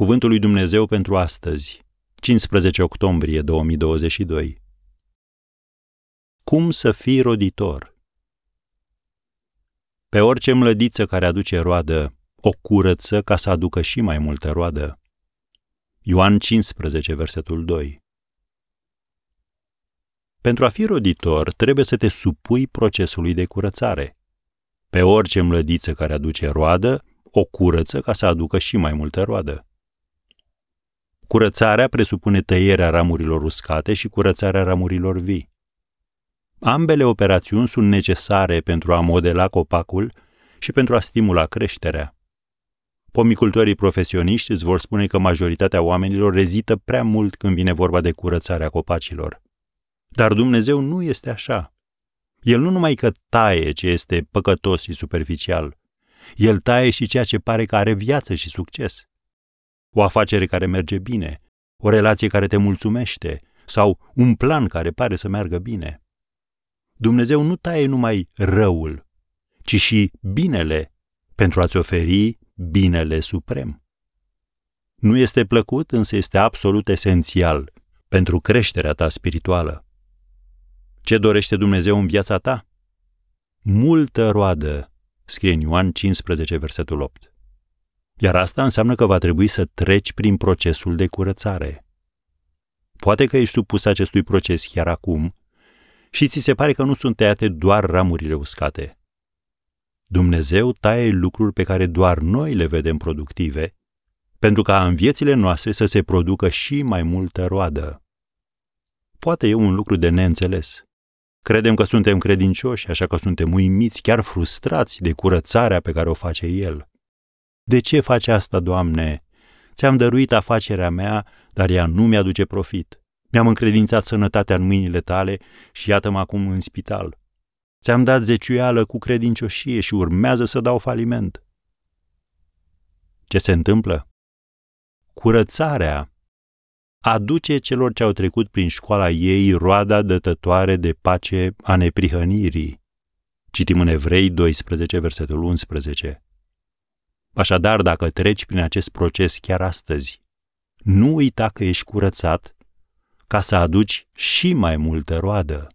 Cuvântul lui Dumnezeu pentru astăzi, 15 octombrie 2022. Cum să fii roditor? Pe orice mlădiță care aduce roadă, o curăță ca să aducă și mai multă roadă. Ioan 15, versetul 2. Pentru a fi roditor, trebuie să te supui procesului de curățare. Pe orice mlădiță care aduce roadă, o curăță ca să aducă și mai multă roadă. Curățarea presupune tăierea ramurilor uscate și curățarea ramurilor vii. Ambele operațiuni sunt necesare pentru a modela copacul și pentru a stimula creșterea. Pomicultorii profesioniști îți vor spune că majoritatea oamenilor rezită prea mult când vine vorba de curățarea copacilor. Dar Dumnezeu nu este așa. El nu numai că taie ce este păcătos și superficial, el taie și ceea ce pare că are viață și succes. O afacere care merge bine, o relație care te mulțumește sau un plan care pare să meargă bine. Dumnezeu nu taie numai răul, ci și binele pentru a-ți oferi binele suprem. Nu este plăcut, însă este absolut esențial pentru creșterea ta spirituală. Ce dorește Dumnezeu în viața ta? Multă roadă, scrie în Ioan 15, versetul 8. Iar asta înseamnă că va trebui să treci prin procesul de curățare. Poate că ești supus acestui proces chiar acum și ți se pare că nu sunt tăiate doar ramurile uscate. Dumnezeu taie lucruri pe care doar noi le vedem productive, pentru ca în viețile noastre să se producă și mai multă roadă. Poate e un lucru de neînțeles. Credem că suntem credincioși, așa că suntem uimiți, chiar frustrați de curățarea pe care o face El. De ce face asta, Doamne? Ți-am dăruit afacerea mea, dar ea nu mi-aduce profit. Mi-am încredințat sănătatea în mâinile tale și iată-mă acum în spital. Ți-am dat zeciuială cu credincioșie și urmează să dau faliment. Ce se întâmplă? Curățarea aduce celor ce au trecut prin școala ei roada dătătoare de pace a neprihănirii. Citim în Evrei 12, versetul 11. Așadar, dacă treci prin acest proces chiar astăzi, nu uita că ești curățat ca să aduci și mai multă roadă.